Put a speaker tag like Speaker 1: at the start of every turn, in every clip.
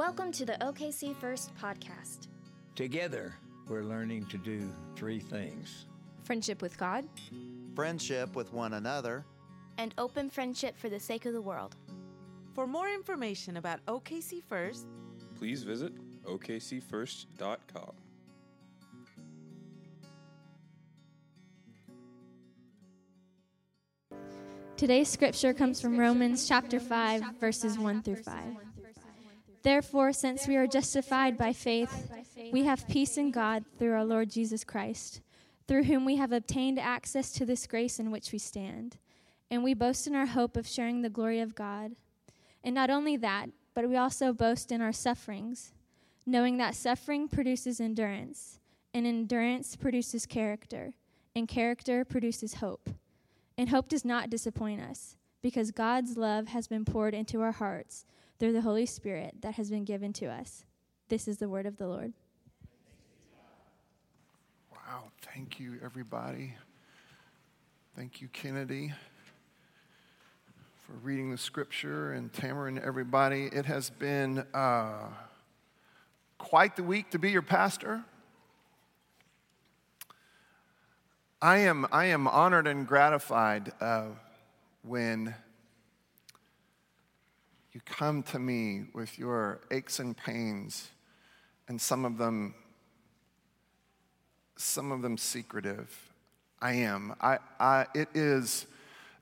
Speaker 1: Welcome to the OKC First podcast.
Speaker 2: Together, we're learning to do three things
Speaker 3: friendship with God,
Speaker 4: friendship with one another,
Speaker 5: and open friendship for the sake of the world.
Speaker 6: For more information about OKC First,
Speaker 7: please visit okcfirst.com.
Speaker 8: Today's scripture comes from Romans chapter 5, verses 1 through 5. Therefore, since we are justified by faith, we have peace in God through our Lord Jesus Christ, through whom we have obtained access to this grace in which we stand. And we boast in our hope of sharing the glory of God. And not only that, but we also boast in our sufferings, knowing that suffering produces endurance, and endurance produces character, and character produces hope. And hope does not disappoint us, because God's love has been poured into our hearts through the Holy Spirit that has been given to us. This is the word of the Lord.
Speaker 9: Wow. Thank you, everybody. Thank you, Kennedy, for reading the scripture, and Tamara and everybody. It has been uh, quite the week to be your pastor. I am, I am honored and gratified uh, when you come to me with your aches and pains, and some of them, some of them secretive. I am. I, I, it is.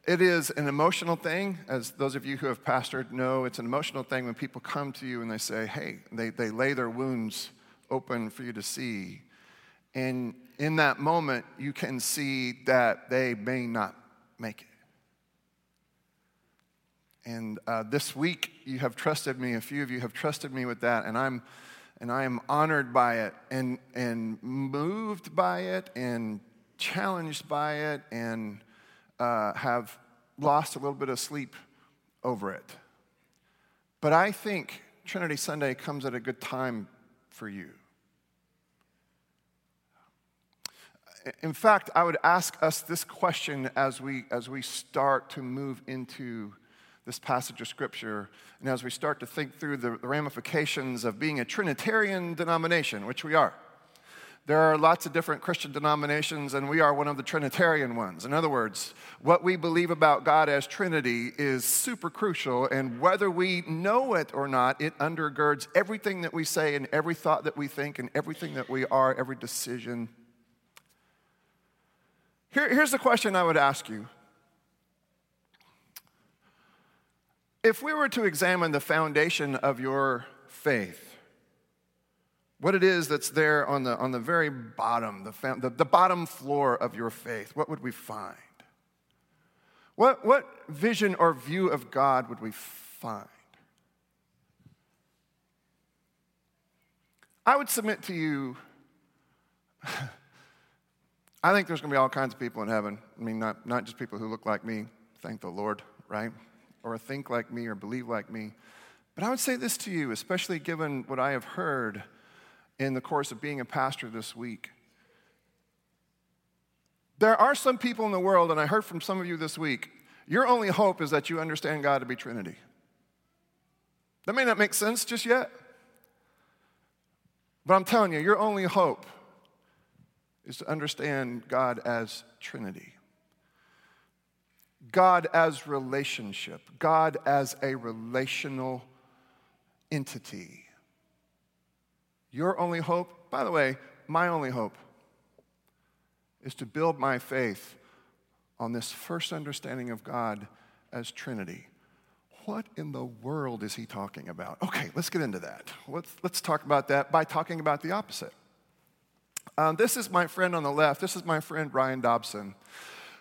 Speaker 9: It is an emotional thing, as those of you who have pastored know, it's an emotional thing when people come to you and they say, hey, they, they lay their wounds open for you to see. And in that moment, you can see that they may not make it. And uh, this week, you have trusted me. A few of you have trusted me with that, and I'm, and I am honored by it, and and moved by it, and challenged by it, and uh, have lost a little bit of sleep over it. But I think Trinity Sunday comes at a good time for you. In fact, I would ask us this question as we, as we start to move into this passage of Scripture and as we start to think through the ramifications of being a Trinitarian denomination, which we are. There are lots of different Christian denominations, and we are one of the Trinitarian ones. In other words, what we believe about God as Trinity is super crucial, and whether we know it or not, it undergirds everything that we say and every thought that we think and everything that we are, every decision here, here's the question I would ask you. If we were to examine the foundation of your faith, what it is that's there on the, on the very bottom, the, the, the bottom floor of your faith, what would we find? What, what vision or view of God would we find? I would submit to you I think there's going to be all kinds of people in heaven. I mean, not, not just people who look like me, thank the Lord, right? Or think like me or believe like me. But I would say this to you, especially given what I have heard in the course of being a pastor this week. There are some people in the world, and I heard from some of you this week, your only hope is that you understand God to be Trinity. That may not make sense just yet, but I'm telling you, your only hope is to understand God as Trinity. God as relationship, God as a relational entity. Your only hope, by the way, my only hope, is to build my faith on this first understanding of God as Trinity. What in the world is he talking about? Okay, let's get into that. Let's, let's talk about that by talking about the opposite. Um, this is my friend on the left. This is my friend Ryan Dobson,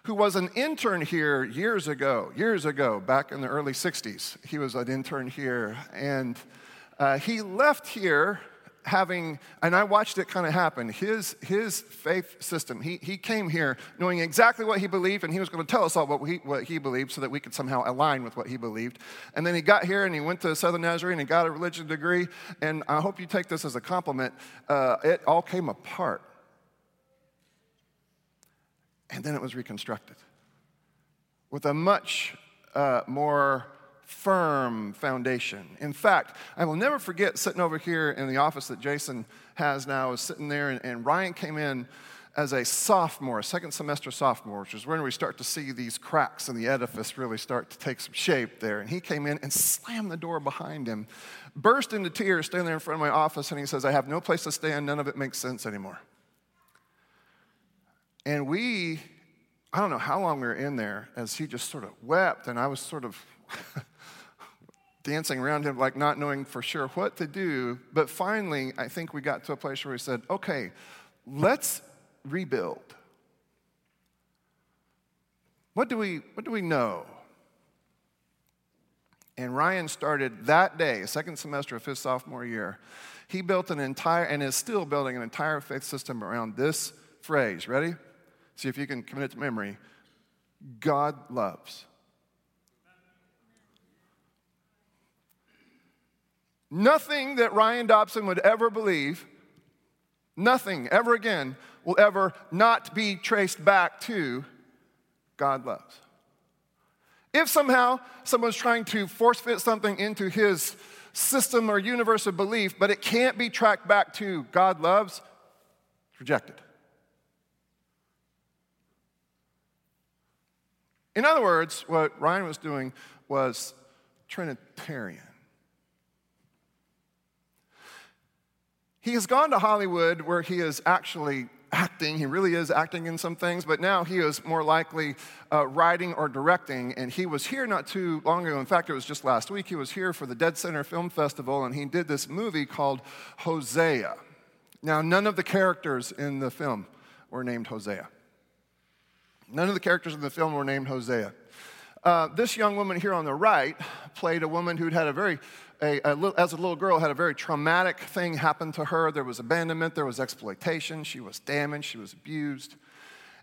Speaker 9: who was an intern here years ago, years ago, back in the early 60s. He was an intern here. And uh, he left here having, and I watched it kind of happen, his, his faith system. He, he came here knowing exactly what he believed, and he was going to tell us all what he, what he believed so that we could somehow align with what he believed. And then he got here and he went to Southern Nazarene and he got a religion degree. And I hope you take this as a compliment. Uh, it all came apart and then it was reconstructed with a much uh, more firm foundation. In fact, I will never forget sitting over here in the office that Jason has now, is sitting there, and, and Ryan came in as a sophomore, a second semester sophomore, which is when we start to see these cracks in the edifice really start to take some shape there. And he came in and slammed the door behind him, burst into tears, standing there in front of my office, and he says, I have no place to stand, none of it makes sense anymore. And we, I don't know how long we were in there as he just sort of wept, and I was sort of dancing around him, like not knowing for sure what to do. But finally, I think we got to a place where we said, okay, let's rebuild. What do we, what do we know? And Ryan started that day, second semester of his sophomore year. He built an entire, and is still building an entire faith system around this phrase. Ready? See if you can commit it to memory. God loves. Nothing that Ryan Dobson would ever believe, nothing ever again will ever not be traced back to God loves. If somehow someone's trying to force fit something into his system or universe of belief, but it can't be tracked back to God loves, it's rejected. In other words, what Ryan was doing was Trinitarian. He has gone to Hollywood where he is actually acting. He really is acting in some things, but now he is more likely uh, writing or directing. And he was here not too long ago. In fact, it was just last week. He was here for the Dead Center Film Festival, and he did this movie called Hosea. Now, none of the characters in the film were named Hosea. None of the characters in the film were named Hosea. Uh, this young woman here on the right played a woman who'd had a very a, a, as a little girl, had a very traumatic thing happen to her. There was abandonment, there was exploitation, she was damaged, she was abused,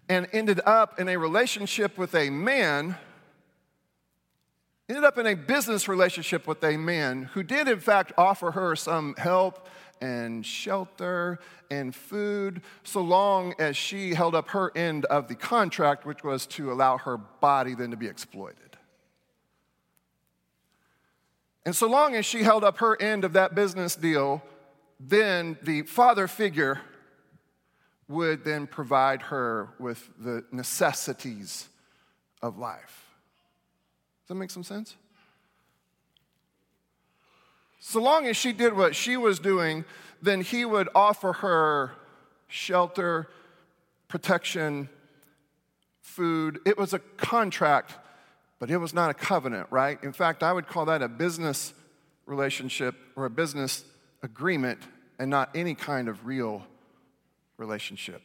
Speaker 9: and ended up in a relationship with a man. Ended up in a business relationship with a man who did, in fact, offer her some help and shelter and food, so long as she held up her end of the contract, which was to allow her body then to be exploited. And so long as she held up her end of that business deal, then the father figure would then provide her with the necessities of life. Does that make some sense? So long as she did what she was doing, then he would offer her shelter, protection, food. It was a contract but it was not a covenant, right? In fact, I would call that a business relationship or a business agreement and not any kind of real relationship.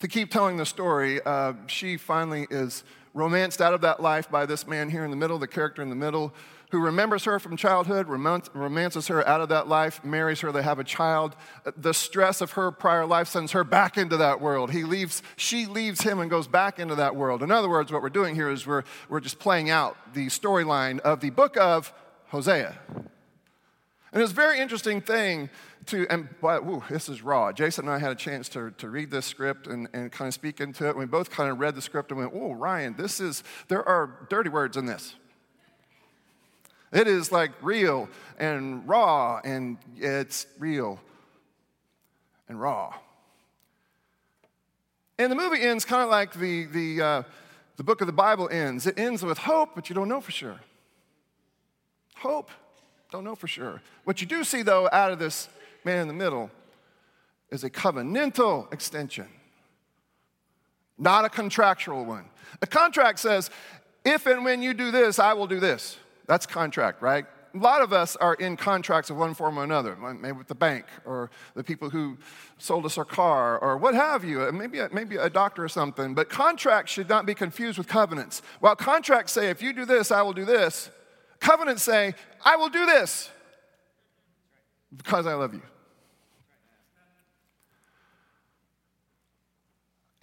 Speaker 9: To keep telling the story, uh, she finally is romanced out of that life by this man here in the middle, the character in the middle, who remembers her from childhood, romances her out of that life, marries her, they have a child. The stress of her prior life sends her back into that world. He leaves, she leaves him and goes back into that world. In other words, what we're doing here is we're, we're just playing out the storyline of the book of Hosea. And it's a very interesting thing to, and but, this is raw. Jason and I had a chance to, to read this script and, and kind of speak into it. We both kind of read the script and went, oh, Ryan, this is, there are dirty words in this. It is like real and raw, and it's real and raw. And the movie ends kind of like the, the, uh, the book of the Bible ends. It ends with hope, but you don't know for sure. Hope, don't know for sure. What you do see, though, out of this man in the middle is a covenantal extension, not a contractual one. A contract says, if and when you do this, I will do this. That's contract, right? A lot of us are in contracts of one form or another, maybe with the bank or the people who sold us our car or what have you, uh, maybe a, maybe a doctor or something. But contracts should not be confused with covenants. While contracts say, if you do this, I will do this, covenants say, I will do this because I love you.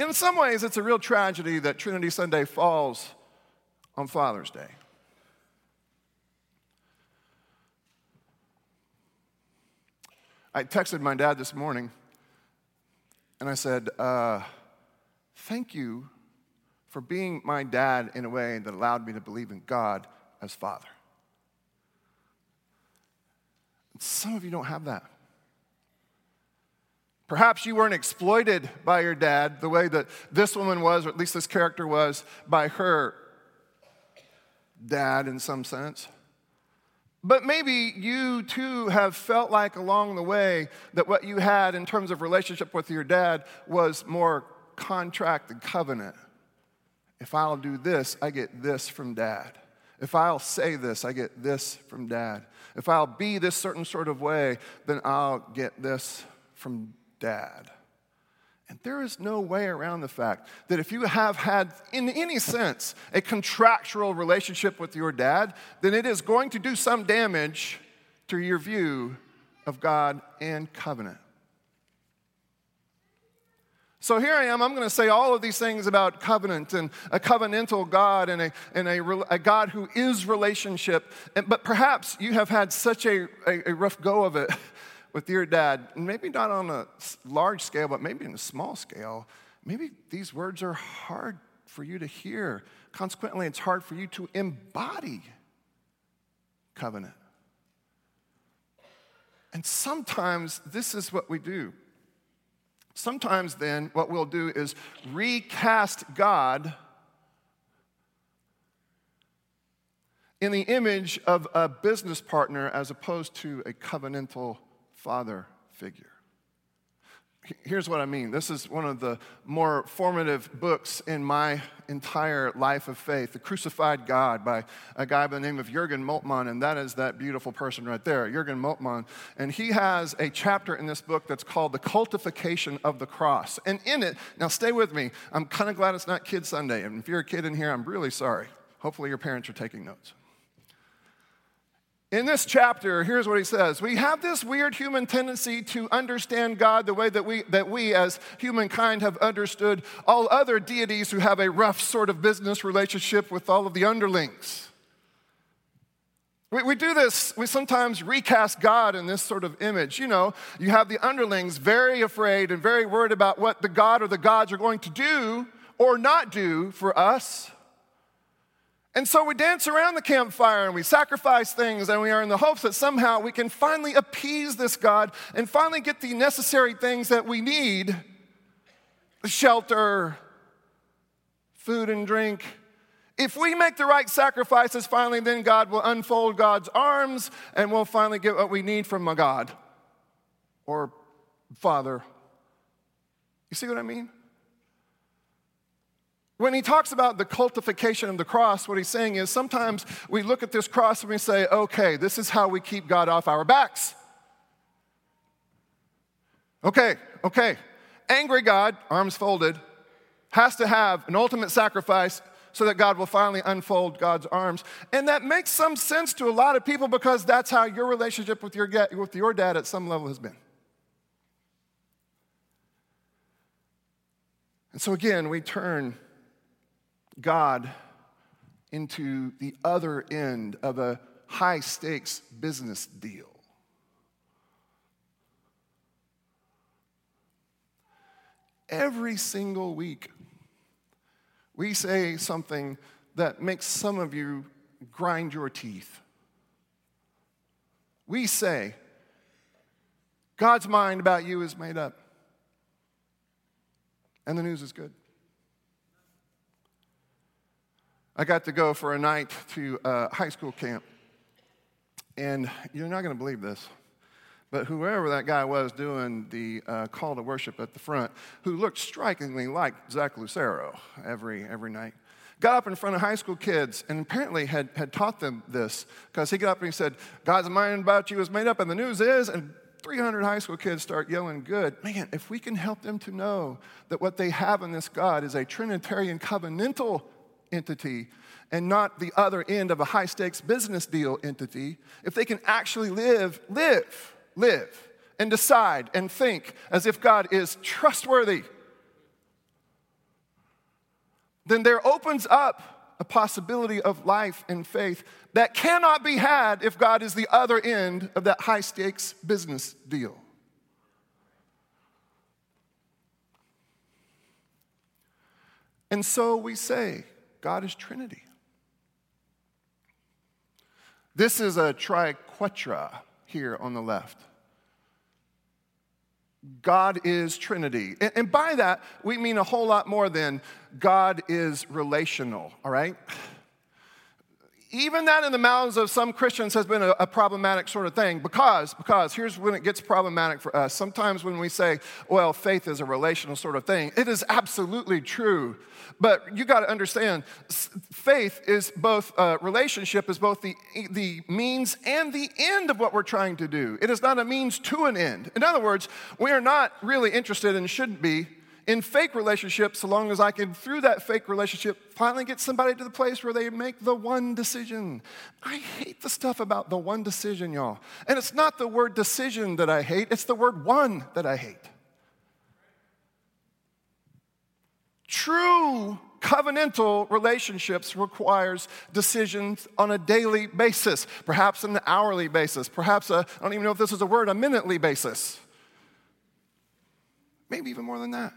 Speaker 9: In some ways, it's a real tragedy that Trinity Sunday falls on Father's Day. I texted my dad this morning and I said, uh, Thank you for being my dad in a way that allowed me to believe in God as Father. Some of you don't have that. Perhaps you weren't exploited by your dad the way that this woman was, or at least this character was, by her dad in some sense. But maybe you too have felt like along the way that what you had in terms of relationship with your dad was more contract and covenant. If I'll do this, I get this from dad. If I'll say this, I get this from dad. If I'll be this certain sort of way, then I'll get this from dad. And there is no way around the fact that if you have had, in any sense, a contractual relationship with your dad, then it is going to do some damage to your view of God and covenant. So here I am, I'm going to say all of these things about covenant and a covenantal God and a, and a, a God who is relationship. But perhaps you have had such a, a, a rough go of it with your dad, maybe not on a large scale, but maybe in a small scale. Maybe these words are hard for you to hear. Consequently, it's hard for you to embody covenant. And sometimes this is what we do. Sometimes, then, what we'll do is recast God in the image of a business partner as opposed to a covenantal father figure. Here's what I mean. This is one of the more formative books in my entire life of faith The Crucified God by a guy by the name of Jurgen Moltmann, and that is that beautiful person right there, Jurgen Moltmann. And he has a chapter in this book that's called The Cultification of the Cross. And in it, now stay with me, I'm kind of glad it's not Kid Sunday. And if you're a kid in here, I'm really sorry. Hopefully, your parents are taking notes. In this chapter, here's what he says We have this weird human tendency to understand God the way that we, that we as humankind have understood all other deities who have a rough sort of business relationship with all of the underlings. We, we do this, we sometimes recast God in this sort of image. You know, you have the underlings very afraid and very worried about what the God or the gods are going to do or not do for us. And so we dance around the campfire and we sacrifice things, and we are in the hopes that somehow we can finally appease this God and finally get the necessary things that we need shelter, food, and drink. If we make the right sacrifices, finally, then God will unfold God's arms and we'll finally get what we need from a God or Father. You see what I mean? When he talks about the cultification of the cross, what he's saying is sometimes we look at this cross and we say, okay, this is how we keep God off our backs. Okay, okay. Angry God, arms folded, has to have an ultimate sacrifice so that God will finally unfold God's arms. And that makes some sense to a lot of people because that's how your relationship with your, with your dad at some level has been. And so again, we turn God into the other end of a high stakes business deal. Every single week, we say something that makes some of you grind your teeth. We say, God's mind about you is made up. And the news is good. I got to go for a night to a high school camp. And you're not going to believe this, but whoever that guy was doing the uh, call to worship at the front, who looked strikingly like Zach Lucero every, every night, got up in front of high school kids and apparently had, had taught them this because he got up and he said, God's mind about you is made up, and the news is, and 300 high school kids start yelling good. Man, if we can help them to know that what they have in this God is a Trinitarian covenantal entity and not the other end of a high stakes business deal entity, if they can actually live, live, live, and decide and think as if God is trustworthy, then there opens up a possibility of life and faith that cannot be had if God is the other end of that high stakes business deal. And so we say, God is Trinity. This is a triquetra here on the left. God is Trinity. And, and by that, we mean a whole lot more than God is relational, all right? Even that in the mouths of some Christians has been a, a, problematic sort of thing because, because here's when it gets problematic for us. Sometimes when we say, well, faith is a relational sort of thing, it is absolutely true. But you got to understand, faith is both, uh, relationship is both the, the means and the end of what we're trying to do. It is not a means to an end. In other words, we are not really interested and shouldn't be in fake relationships so long as I can, through that fake relationship, finally get somebody to the place where they make the one decision. I hate the stuff about the one decision, y'all. And it's not the word decision that I hate, it's the word one that I hate. True covenantal relationships requires decisions on a daily basis, perhaps an hourly basis, perhaps I don't even know if this is a word, a minutely basis. Maybe even more than that.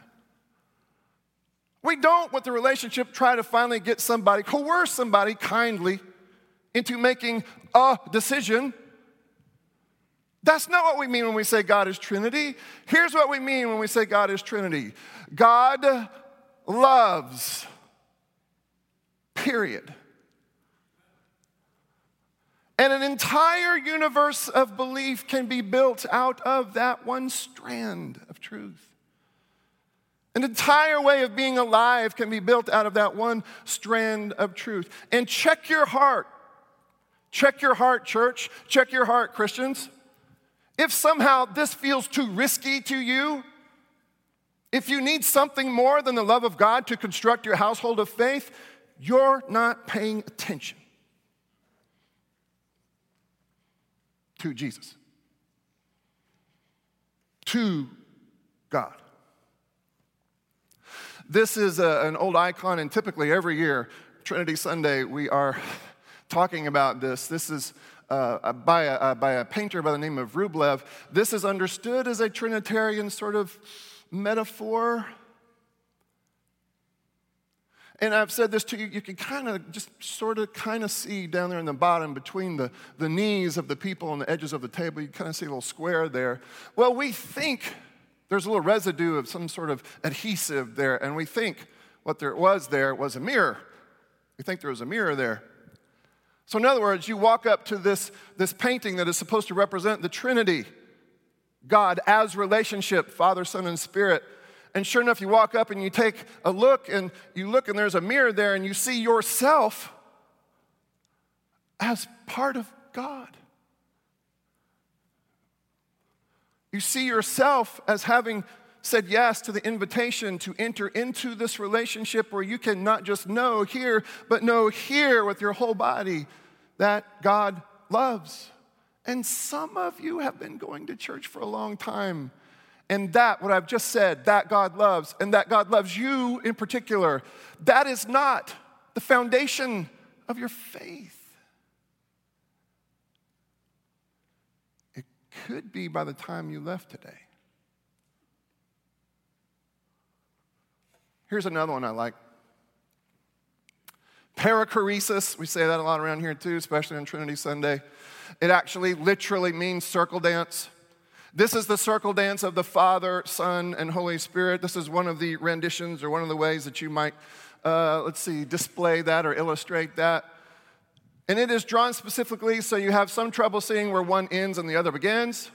Speaker 9: We don't, with the relationship, try to finally get somebody, coerce somebody kindly into making a decision. That's not what we mean when we say God is Trinity. Here's what we mean when we say God is Trinity God loves, period. And an entire universe of belief can be built out of that one strand of truth. An entire way of being alive can be built out of that one strand of truth. And check your heart. Check your heart, church. Check your heart, Christians. If somehow this feels too risky to you, if you need something more than the love of God to construct your household of faith, you're not paying attention to Jesus, to God. This is a, an old icon, and typically every year, Trinity Sunday, we are talking about this. This is uh, by, a, uh, by a painter by the name of Rublev. This is understood as a Trinitarian sort of metaphor. And I've said this to you, you can kind of just sort of kind of see down there in the bottom between the, the knees of the people on the edges of the table, you kind of see a little square there. Well, we think there's a little residue of some sort of adhesive there, and we think what there was there was a mirror. We think there was a mirror there. So, in other words, you walk up to this, this painting that is supposed to represent the Trinity God as relationship, Father, Son, and Spirit. And sure enough, you walk up and you take a look, and you look, and there's a mirror there, and you see yourself as part of God. You see yourself as having said yes to the invitation to enter into this relationship where you can not just know here, but know here with your whole body that God loves. And some of you have been going to church for a long time. And that, what I've just said, that God loves, and that God loves you in particular, that is not the foundation of your faith. Could be by the time you left today. Here's another one I like. Perichoresis, we say that a lot around here too, especially on Trinity Sunday. It actually literally means circle dance. This is the circle dance of the Father, Son, and Holy Spirit. This is one of the renditions or one of the ways that you might, uh, let's see, display that or illustrate that. And it is drawn specifically so you have some trouble seeing where one ends and the other begins.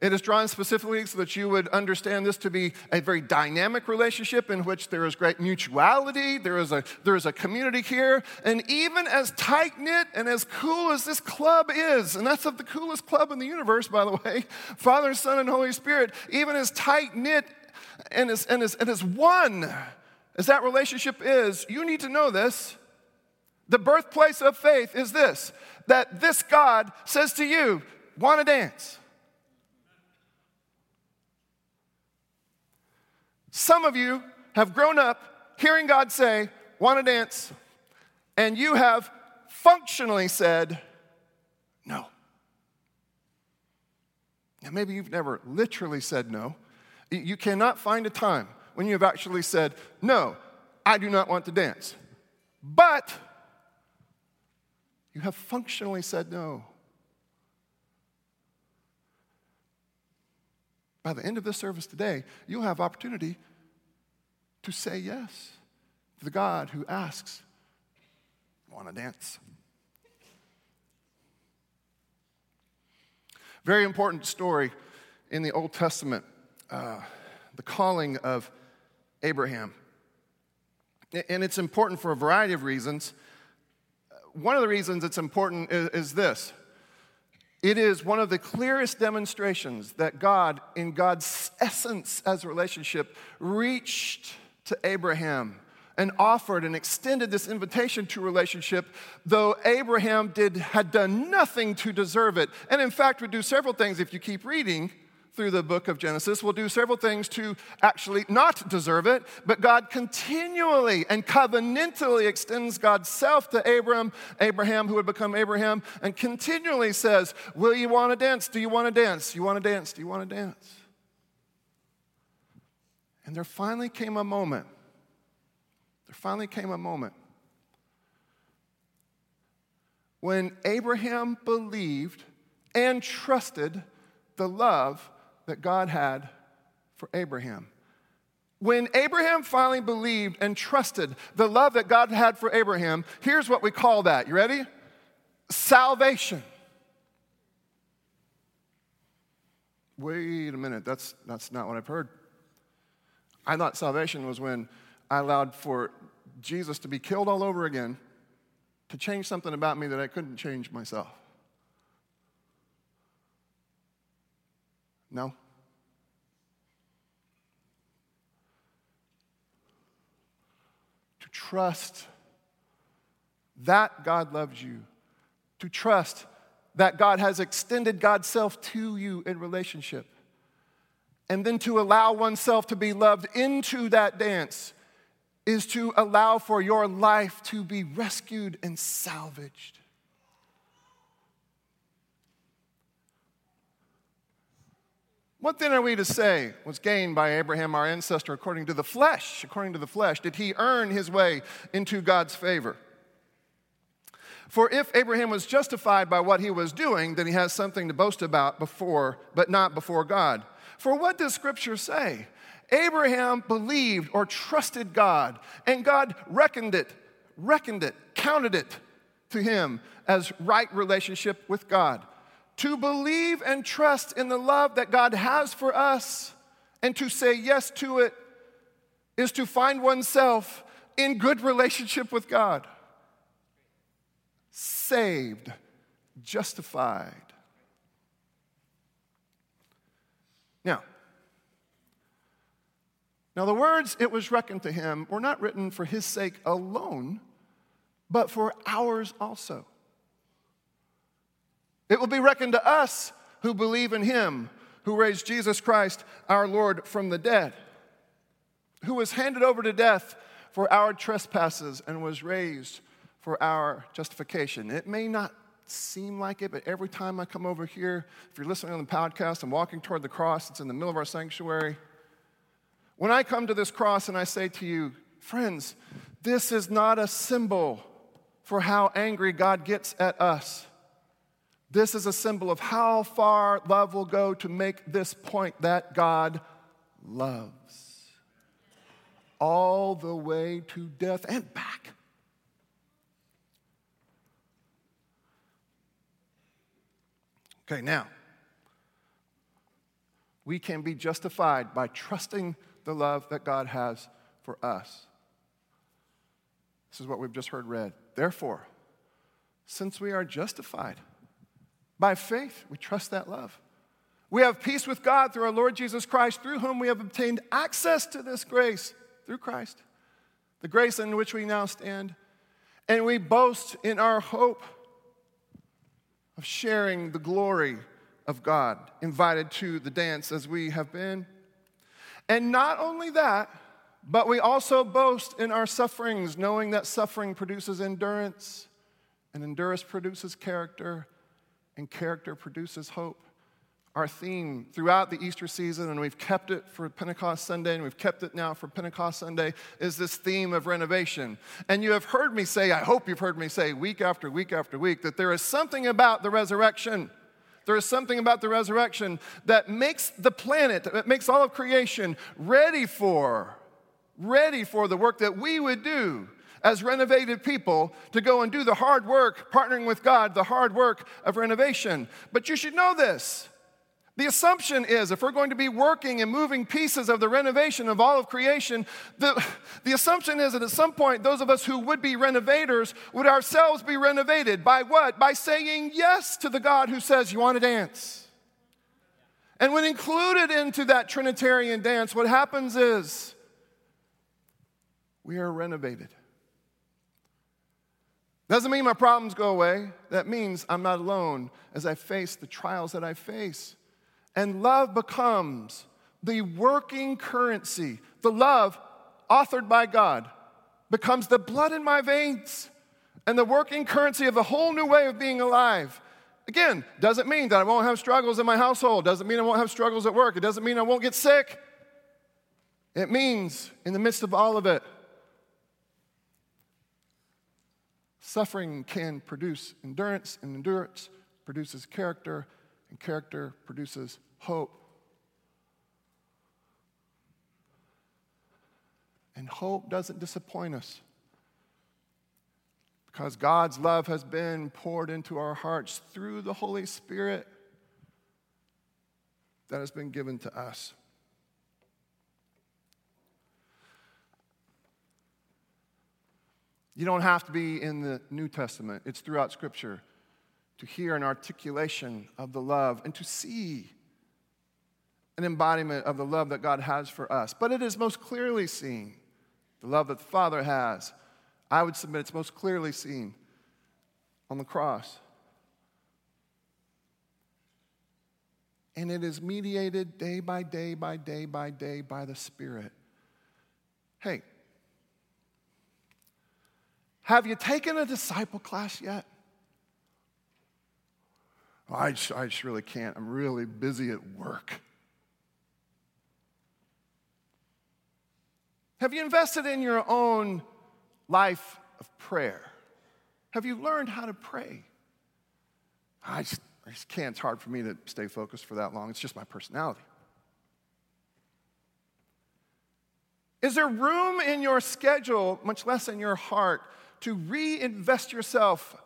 Speaker 9: It is drawn specifically so that you would understand this to be a very dynamic relationship in which there is great mutuality, there is a, there is a community here, and even as tight knit and as cool as this club is, and that's of the coolest club in the universe, by the way Father, Son, and Holy Spirit, even as tight knit and as, and, as, and as one as that relationship is, you need to know this the birthplace of faith is this that this God says to you, Want to dance? Some of you have grown up hearing God say, Want to dance? And you have functionally said, No. Now, maybe you've never literally said no. You cannot find a time when you have actually said, No, I do not want to dance. But you have functionally said no. By the end of this service today, you'll have opportunity to say yes to the God who asks, Want to dance? Very important story in the Old Testament uh, the calling of Abraham. And it's important for a variety of reasons. One of the reasons it's important is, is this it is one of the clearest demonstrations that God, in God's essence as a relationship, reached to Abraham and offered and extended this invitation to relationship, though Abraham did, had done nothing to deserve it. And in fact, would do several things if you keep reading through the book of Genesis will do several things to actually not deserve it, but God continually and covenantally extends God's self to Abram, Abraham, who would become Abraham, and continually says, Will you want to dance? Do you want to dance? You want to dance? Do you want to dance? And there finally came a moment. There finally came a moment when Abraham believed and trusted the love that God had for Abraham. When Abraham finally believed and trusted the love that God had for Abraham, here's what we call that. You ready? Salvation. Wait a minute, that's, that's not what I've heard. I thought salvation was when I allowed for Jesus to be killed all over again to change something about me that I couldn't change myself. No. To trust that God loves you, to trust that God has extended God's self to you in relationship, and then to allow oneself to be loved into that dance is to allow for your life to be rescued and salvaged. What then are we to say was gained by Abraham, our ancestor, according to the flesh? According to the flesh, did he earn his way into God's favor? For if Abraham was justified by what he was doing, then he has something to boast about before, but not before God. For what does Scripture say? Abraham believed or trusted God, and God reckoned it, reckoned it, counted it to him as right relationship with God. To believe and trust in the love that God has for us and to say yes to it is to find oneself in good relationship with God. Saved, justified. Now, now the words it was reckoned to him were not written for his sake alone, but for ours also. It will be reckoned to us who believe in him who raised Jesus Christ, our Lord, from the dead, who was handed over to death for our trespasses and was raised for our justification. It may not seem like it, but every time I come over here, if you're listening on the podcast, I'm walking toward the cross, it's in the middle of our sanctuary. When I come to this cross and I say to you, friends, this is not a symbol for how angry God gets at us. This is a symbol of how far love will go to make this point that God loves. All the way to death and back. Okay, now, we can be justified by trusting the love that God has for us. This is what we've just heard read. Therefore, since we are justified, by faith, we trust that love. We have peace with God through our Lord Jesus Christ, through whom we have obtained access to this grace through Christ, the grace in which we now stand. And we boast in our hope of sharing the glory of God, invited to the dance as we have been. And not only that, but we also boast in our sufferings, knowing that suffering produces endurance, and endurance produces character, and character produces hope. our theme throughout the Easter season, and we've kept it for Pentecost Sunday, and we've kept it now for Pentecost Sunday, is this theme of renovation. And you have heard me say, I hope you've heard me say week after week after week, that there is something about the resurrection. There is something about the resurrection that makes the planet, that makes all of creation ready for, ready for the work that we would do as renovated people to go and do the hard work, partnering with God, the hard work of renovation. But you should know this the assumption is if we're going to be working and moving pieces of the renovation of all of creation, the, the assumption is that at some point, those of us who would be renovators would ourselves be renovated. By what? By saying yes to the God who says, You want to dance. And when included into that Trinitarian dance, what happens is we are renovated. Doesn't mean my problems go away. That means I'm not alone as I face the trials that I face. And love becomes the working currency. The love authored by God becomes the blood in my veins and the working currency of a whole new way of being alive. Again, doesn't mean that I won't have struggles in my household, doesn't mean I won't have struggles at work, it doesn't mean I won't get sick. It means, in the midst of all of it, suffering can produce endurance, and endurance produces character, and character produces hope. And hope doesn't disappoint us because God's love has been poured into our hearts through the Holy Spirit that has been given to us. You don't have to be in the New Testament, it's throughout Scripture to hear an articulation of the love and to see an embodiment of the love that God has for us. But it is most clearly seen, the love that the Father has. I would submit it's most clearly seen on the cross. And it is mediated day by day by day by day by the Spirit. Hey, have you taken a disciple class yet? Oh, I just, I just really can't. I'm really busy at work. Have you invested in your own life of prayer? Have you learned how to pray? I just, I just can't. It's hard for me to stay focused for that long. It's just my personality. Is there room in your schedule, much less in your heart, to reinvest yourself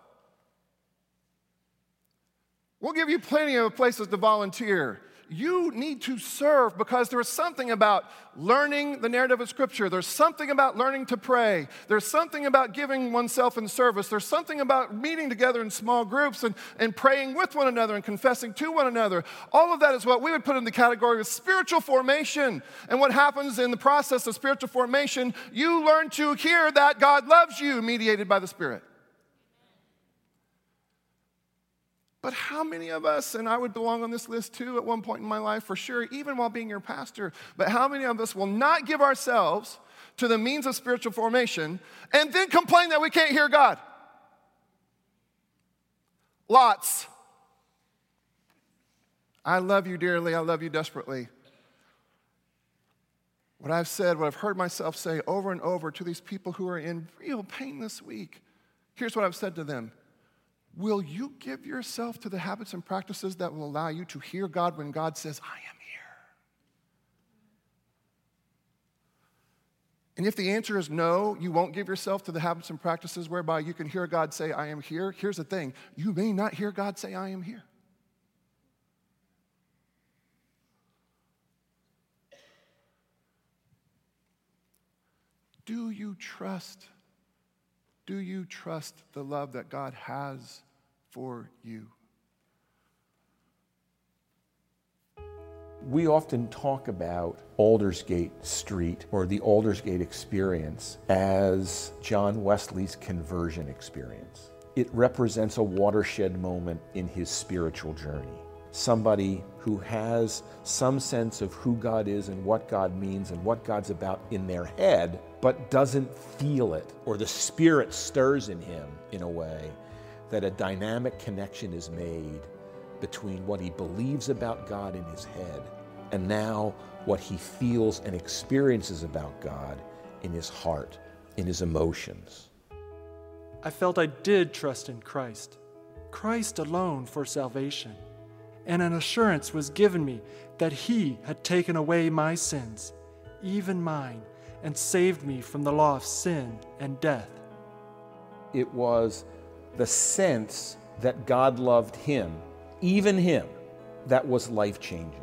Speaker 9: We'll give you plenty of places to volunteer. You need to serve because there is something about learning the narrative of Scripture. There's something about learning to pray. There's something about giving oneself in service. There's something about meeting together in small groups and, and praying with one another and confessing to one another. All of that is what we would put in the category of spiritual formation. And what happens in the process of spiritual formation, you learn to hear that God loves you, mediated by the Spirit. But how many of us, and I would belong on this list too at one point in my life for sure, even while being your pastor, but how many of us will not give ourselves to the means of spiritual formation and then complain that we can't hear God? Lots. I love you dearly. I love you desperately. What I've said, what I've heard myself say over and over to these people who are in real pain this week, here's what I've said to them Will you give yourself to the habits and practices that will allow you to hear God when God says, I am here? And if the answer is no, you won't give yourself to the habits and practices whereby you can hear God say, I am here. Here's the thing you may not hear God say, I am here. Do you trust do you trust the love that God has for you?
Speaker 3: We often talk about Aldersgate Street or the Aldersgate experience as John Wesley's conversion experience. It represents a watershed moment in his spiritual journey. Somebody who has some sense of who God is and what God means and what God's about in their head, but doesn't feel it, or the Spirit stirs in him in a way that a dynamic connection is made between what he believes about God in his head and now what he feels and experiences about God in his heart, in his emotions.
Speaker 10: I felt I did trust in Christ, Christ alone for salvation, and an assurance was given me that He had taken away my sins, even mine, and saved me from the law of sin and death.
Speaker 3: It was the sense that God loved him, even him, that was life changing.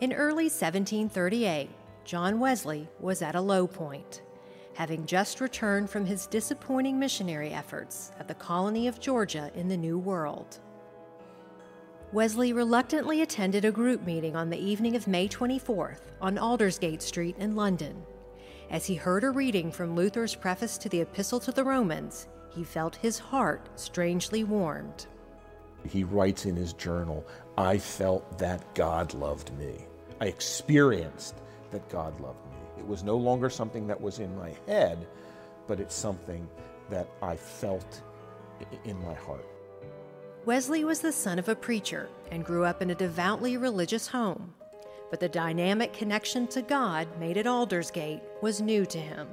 Speaker 11: In early 1738, John Wesley was at a low point, having just returned from his disappointing missionary efforts at the colony of Georgia in the New World. Wesley reluctantly attended a group meeting on the evening of May 24th on Aldersgate Street in London. As he heard a reading from Luther's preface to the Epistle to the Romans, he felt his heart strangely warmed.
Speaker 3: He writes in his journal, I felt that God loved me. I experienced that God loved me. It was no longer something that was in my head, but it's something that I felt in my heart.
Speaker 11: Wesley was the son of a preacher and grew up in a devoutly religious home, but the dynamic connection to God made at Aldersgate was new to him.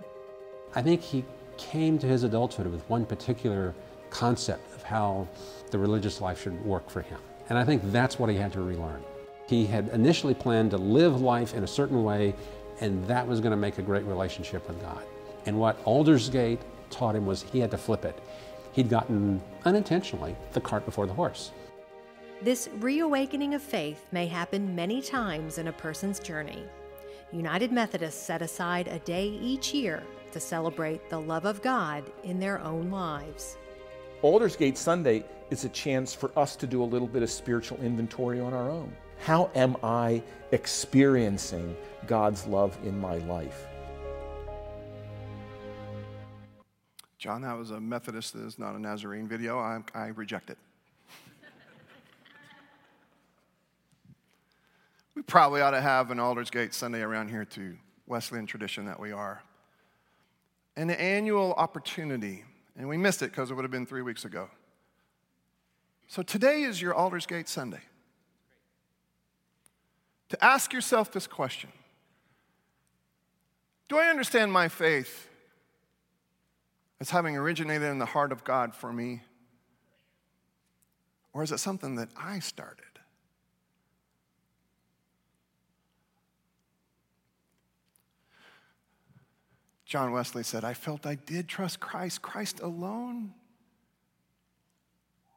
Speaker 12: I think he came to his adulthood with one particular concept of how the religious life should work for him. And I think that's what he had to relearn. He had initially planned to live life in a certain way, and that was going to make a great relationship with God. And what Aldersgate taught him was he had to flip it. He'd gotten unintentionally the cart before the horse.
Speaker 11: This reawakening of faith may happen many times in a person's journey. United Methodists set aside a day each year to celebrate the love of God in their own lives.
Speaker 3: Aldersgate Sunday is a chance for us to do a little bit of spiritual inventory on our own. How am I experiencing God's love in my life?
Speaker 9: John, that was a Methodist that is not a Nazarene video. I, I reject it. we probably ought to have an Aldersgate Sunday around here too, Wesleyan tradition that we are. An annual opportunity, and we missed it because it would have been three weeks ago. So today is your Aldersgate Sunday. To ask yourself this question Do I understand my faith as having originated in the heart of God for me? Or is it something that I started? John Wesley said, I felt I did trust Christ, Christ alone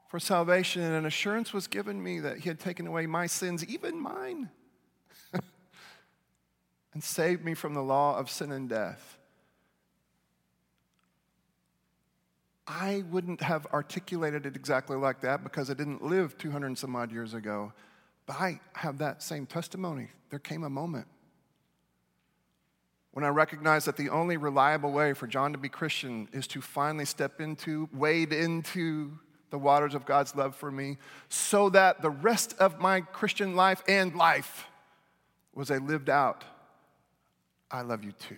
Speaker 9: for salvation, and an assurance was given me that He had taken away my sins, even mine, and saved me from the law of sin and death. I wouldn't have articulated it exactly like that because I didn't live 200 and some odd years ago. But I have that same testimony. There came a moment when I recognized that the only reliable way for John to be Christian is to finally step into, wade into the waters of God's love for me, so that the rest of my Christian life and life was a lived out, I love you too.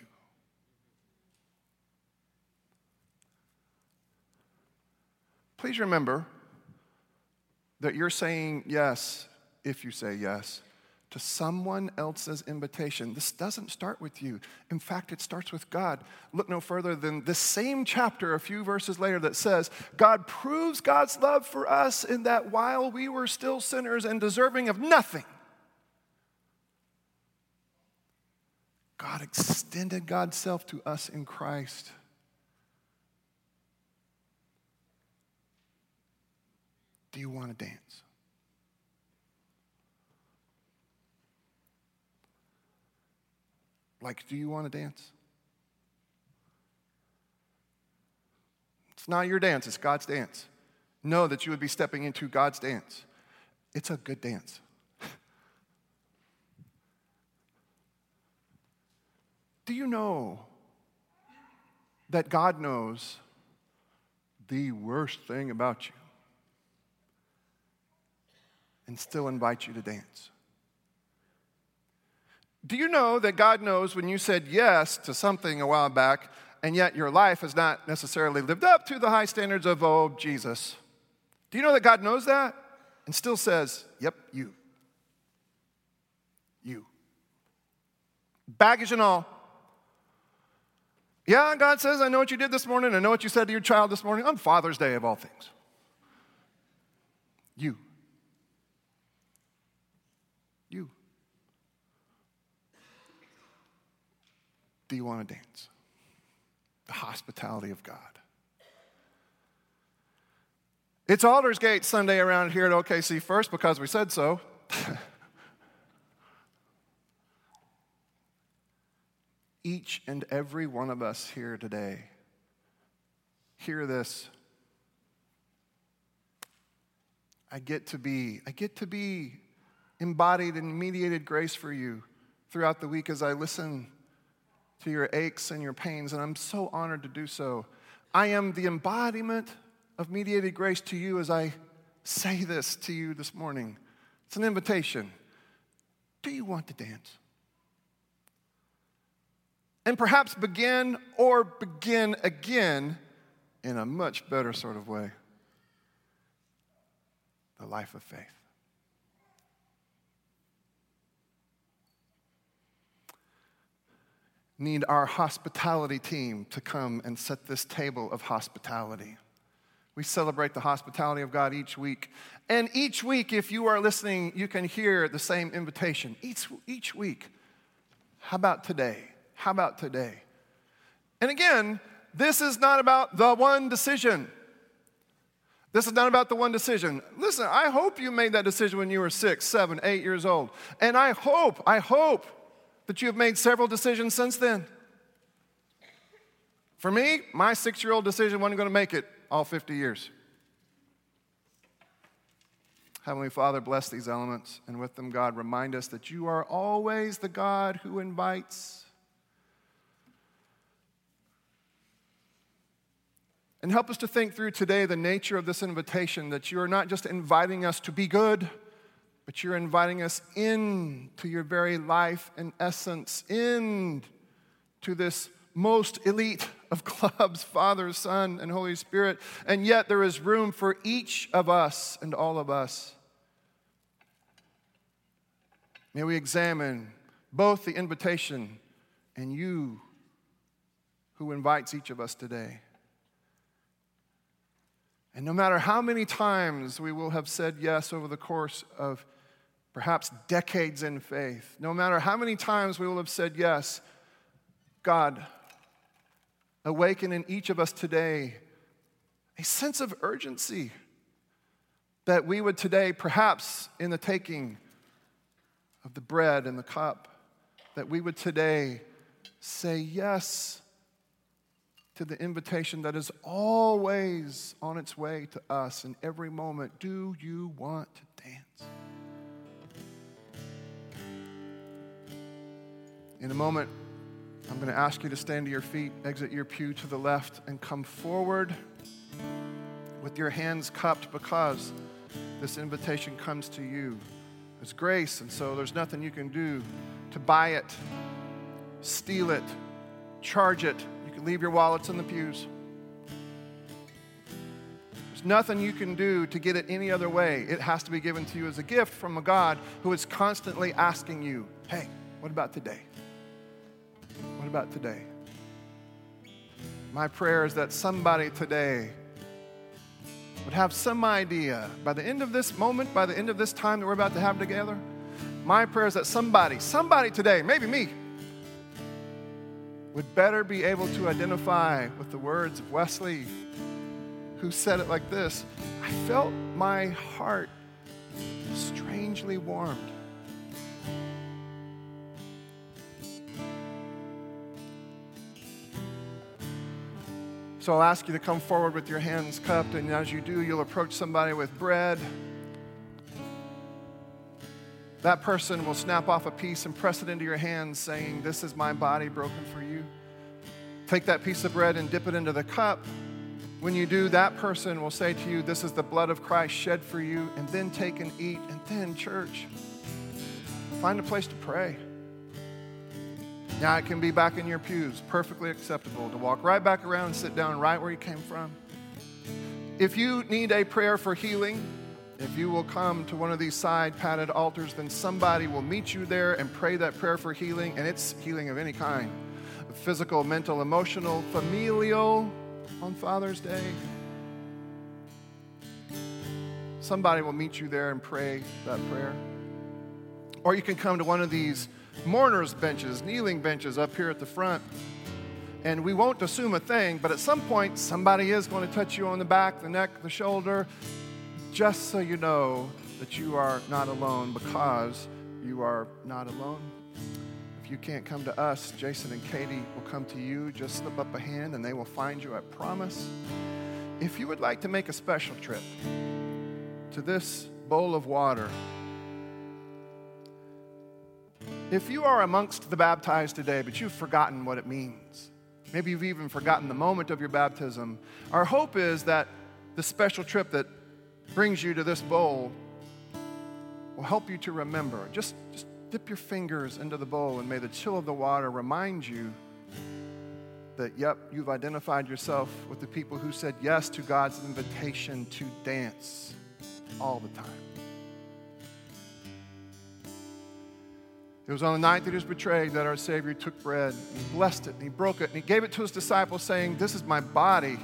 Speaker 9: Please remember that you're saying yes if you say yes to someone else's invitation. This doesn't start with you. In fact, it starts with God. Look no further than this same chapter, a few verses later, that says, God proves God's love for us in that while we were still sinners and deserving of nothing, God extended God's self to us in Christ. Do you want to dance? Like, do you want to dance? It's not your dance, it's God's dance. Know that you would be stepping into God's dance. It's a good dance. do you know that God knows the worst thing about you and still invite you to dance? Do you know that God knows when you said yes to something a while back, and yet your life has not necessarily lived up to the high standards of, oh, Jesus? Do you know that God knows that? and still says, Yep, you. You. Baggage and all. Yeah, God says, I know what you did this morning. I know what you said to your child this morning on Father's Day of all things. You. Do you want to dance? The hospitality of God. It's Aldersgate Sunday around here at OKC First because we said so. Each and every one of us here today, hear this. I get to be, I get to be embodied in mediated grace for you throughout the week as I listen to your aches and your pains, and I'm so honored to do so. I am the embodiment of mediated grace to you as I say this to you this morning. It's an invitation. Do you want to dance? And perhaps begin or begin again in a much better sort of way the life of faith. Need our hospitality team to come and set this table of hospitality. We celebrate the hospitality of God each week. And each week, if you are listening, you can hear the same invitation. Each, each week. How about today? How about today? And again, this is not about the one decision. This is not about the one decision. Listen, I hope you made that decision when you were six, seven, eight years old. And I hope, I hope that you have made several decisions since then. For me, my six year old decision wasn't going to make it all 50 years. Heavenly Father, bless these elements, and with them, God, remind us that you are always the God who invites. And help us to think through today the nature of this invitation that you are not just inviting us to be good, but you're inviting us into your very life and essence, in to this most elite of clubs Father, Son, and Holy Spirit. And yet there is room for each of us and all of us. May we examine both the invitation and you who invites each of us today. And no matter how many times we will have said yes over the course of perhaps decades in faith, no matter how many times we will have said yes, God, awaken in each of us today a sense of urgency that we would today, perhaps in the taking of the bread and the cup, that we would today say yes to the invitation that is always on its way to us in every moment. Do you want to dance? In a moment, I'm going to ask you to stand to your feet, exit your pew to the left, and come forward with your hands cupped because this invitation comes to you. It's grace, and so there's nothing you can do to buy it, steal it, charge it. You can leave your wallets in the pews. There's nothing you can do to get it any other way. It has to be given to you as a gift from a God who is constantly asking you, hey, what about today? What about today? My prayer is that somebody today would have some idea by the end of this moment, by the end of this time that we're about to have together. My prayer is that somebody, somebody today, maybe me, would better be able to identify with the words of Wesley, who said it like this I felt my heart strangely warmed So I'll ask you to come forward with your hands cupped, and as you do, you'll approach somebody with bread. That person will snap off a piece and press it into your hands, saying, This is my body broken for you. Take that piece of bread and dip it into the cup. When you do, that person will say to you, This is the blood of Christ shed for you, and then take and eat, and then, church, find a place to pray. Now it can be back in your pews, perfectly acceptable to walk right back around and sit down right where you came from. If you need a prayer for healing, If you will come to one of these side padded altars, then somebody will meet you there and pray that prayer for healing, and it's healing of any kind physical, mental, emotional, familial on Father's Day. Somebody will meet you there and pray that prayer. Or you can come to one of these mourners' benches, kneeling benches up here at the front. And we won't assume a thing, but at some point, somebody is going to touch you on the back, the neck, the shoulder, just so you know that you are not alone because you are not alone. If you can't come to us, Jason and Katie will come to you. Just slip up a hand and they will find you, I promise. If you would like to make a special trip to this bowl of water, if you are amongst the baptized today, but you've forgotten what it means, maybe you've even forgotten the moment of your baptism, our hope is that the special trip that brings you to this bowl will help you to remember. Just, just dip your fingers into the bowl, and may the chill of the water remind you that, yep, you've identified yourself with the people who said yes to God's invitation to dance all the time. It was on the night that he was betrayed that our Savior took bread, and he blessed it, and he broke it, and he gave it to his disciples, saying, This is my body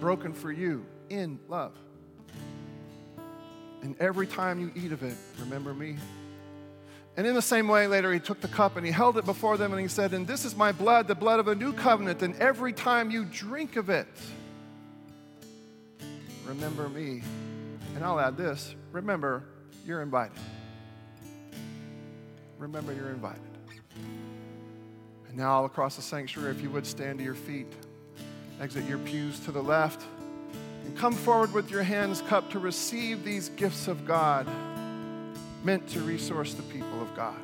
Speaker 9: broken for you in love. And every time you eat of it, remember me. And in the same way, later he took the cup and he held it before them and he said, And this is my blood, the blood of a new covenant. And every time you drink of it, remember me. And I'll add this remember, you're invited remember you're invited. And now, all across the sanctuary, if you would stand to your feet, exit your pews to the left, and come forward with your hands cupped to receive these gifts of God meant to resource the people of God.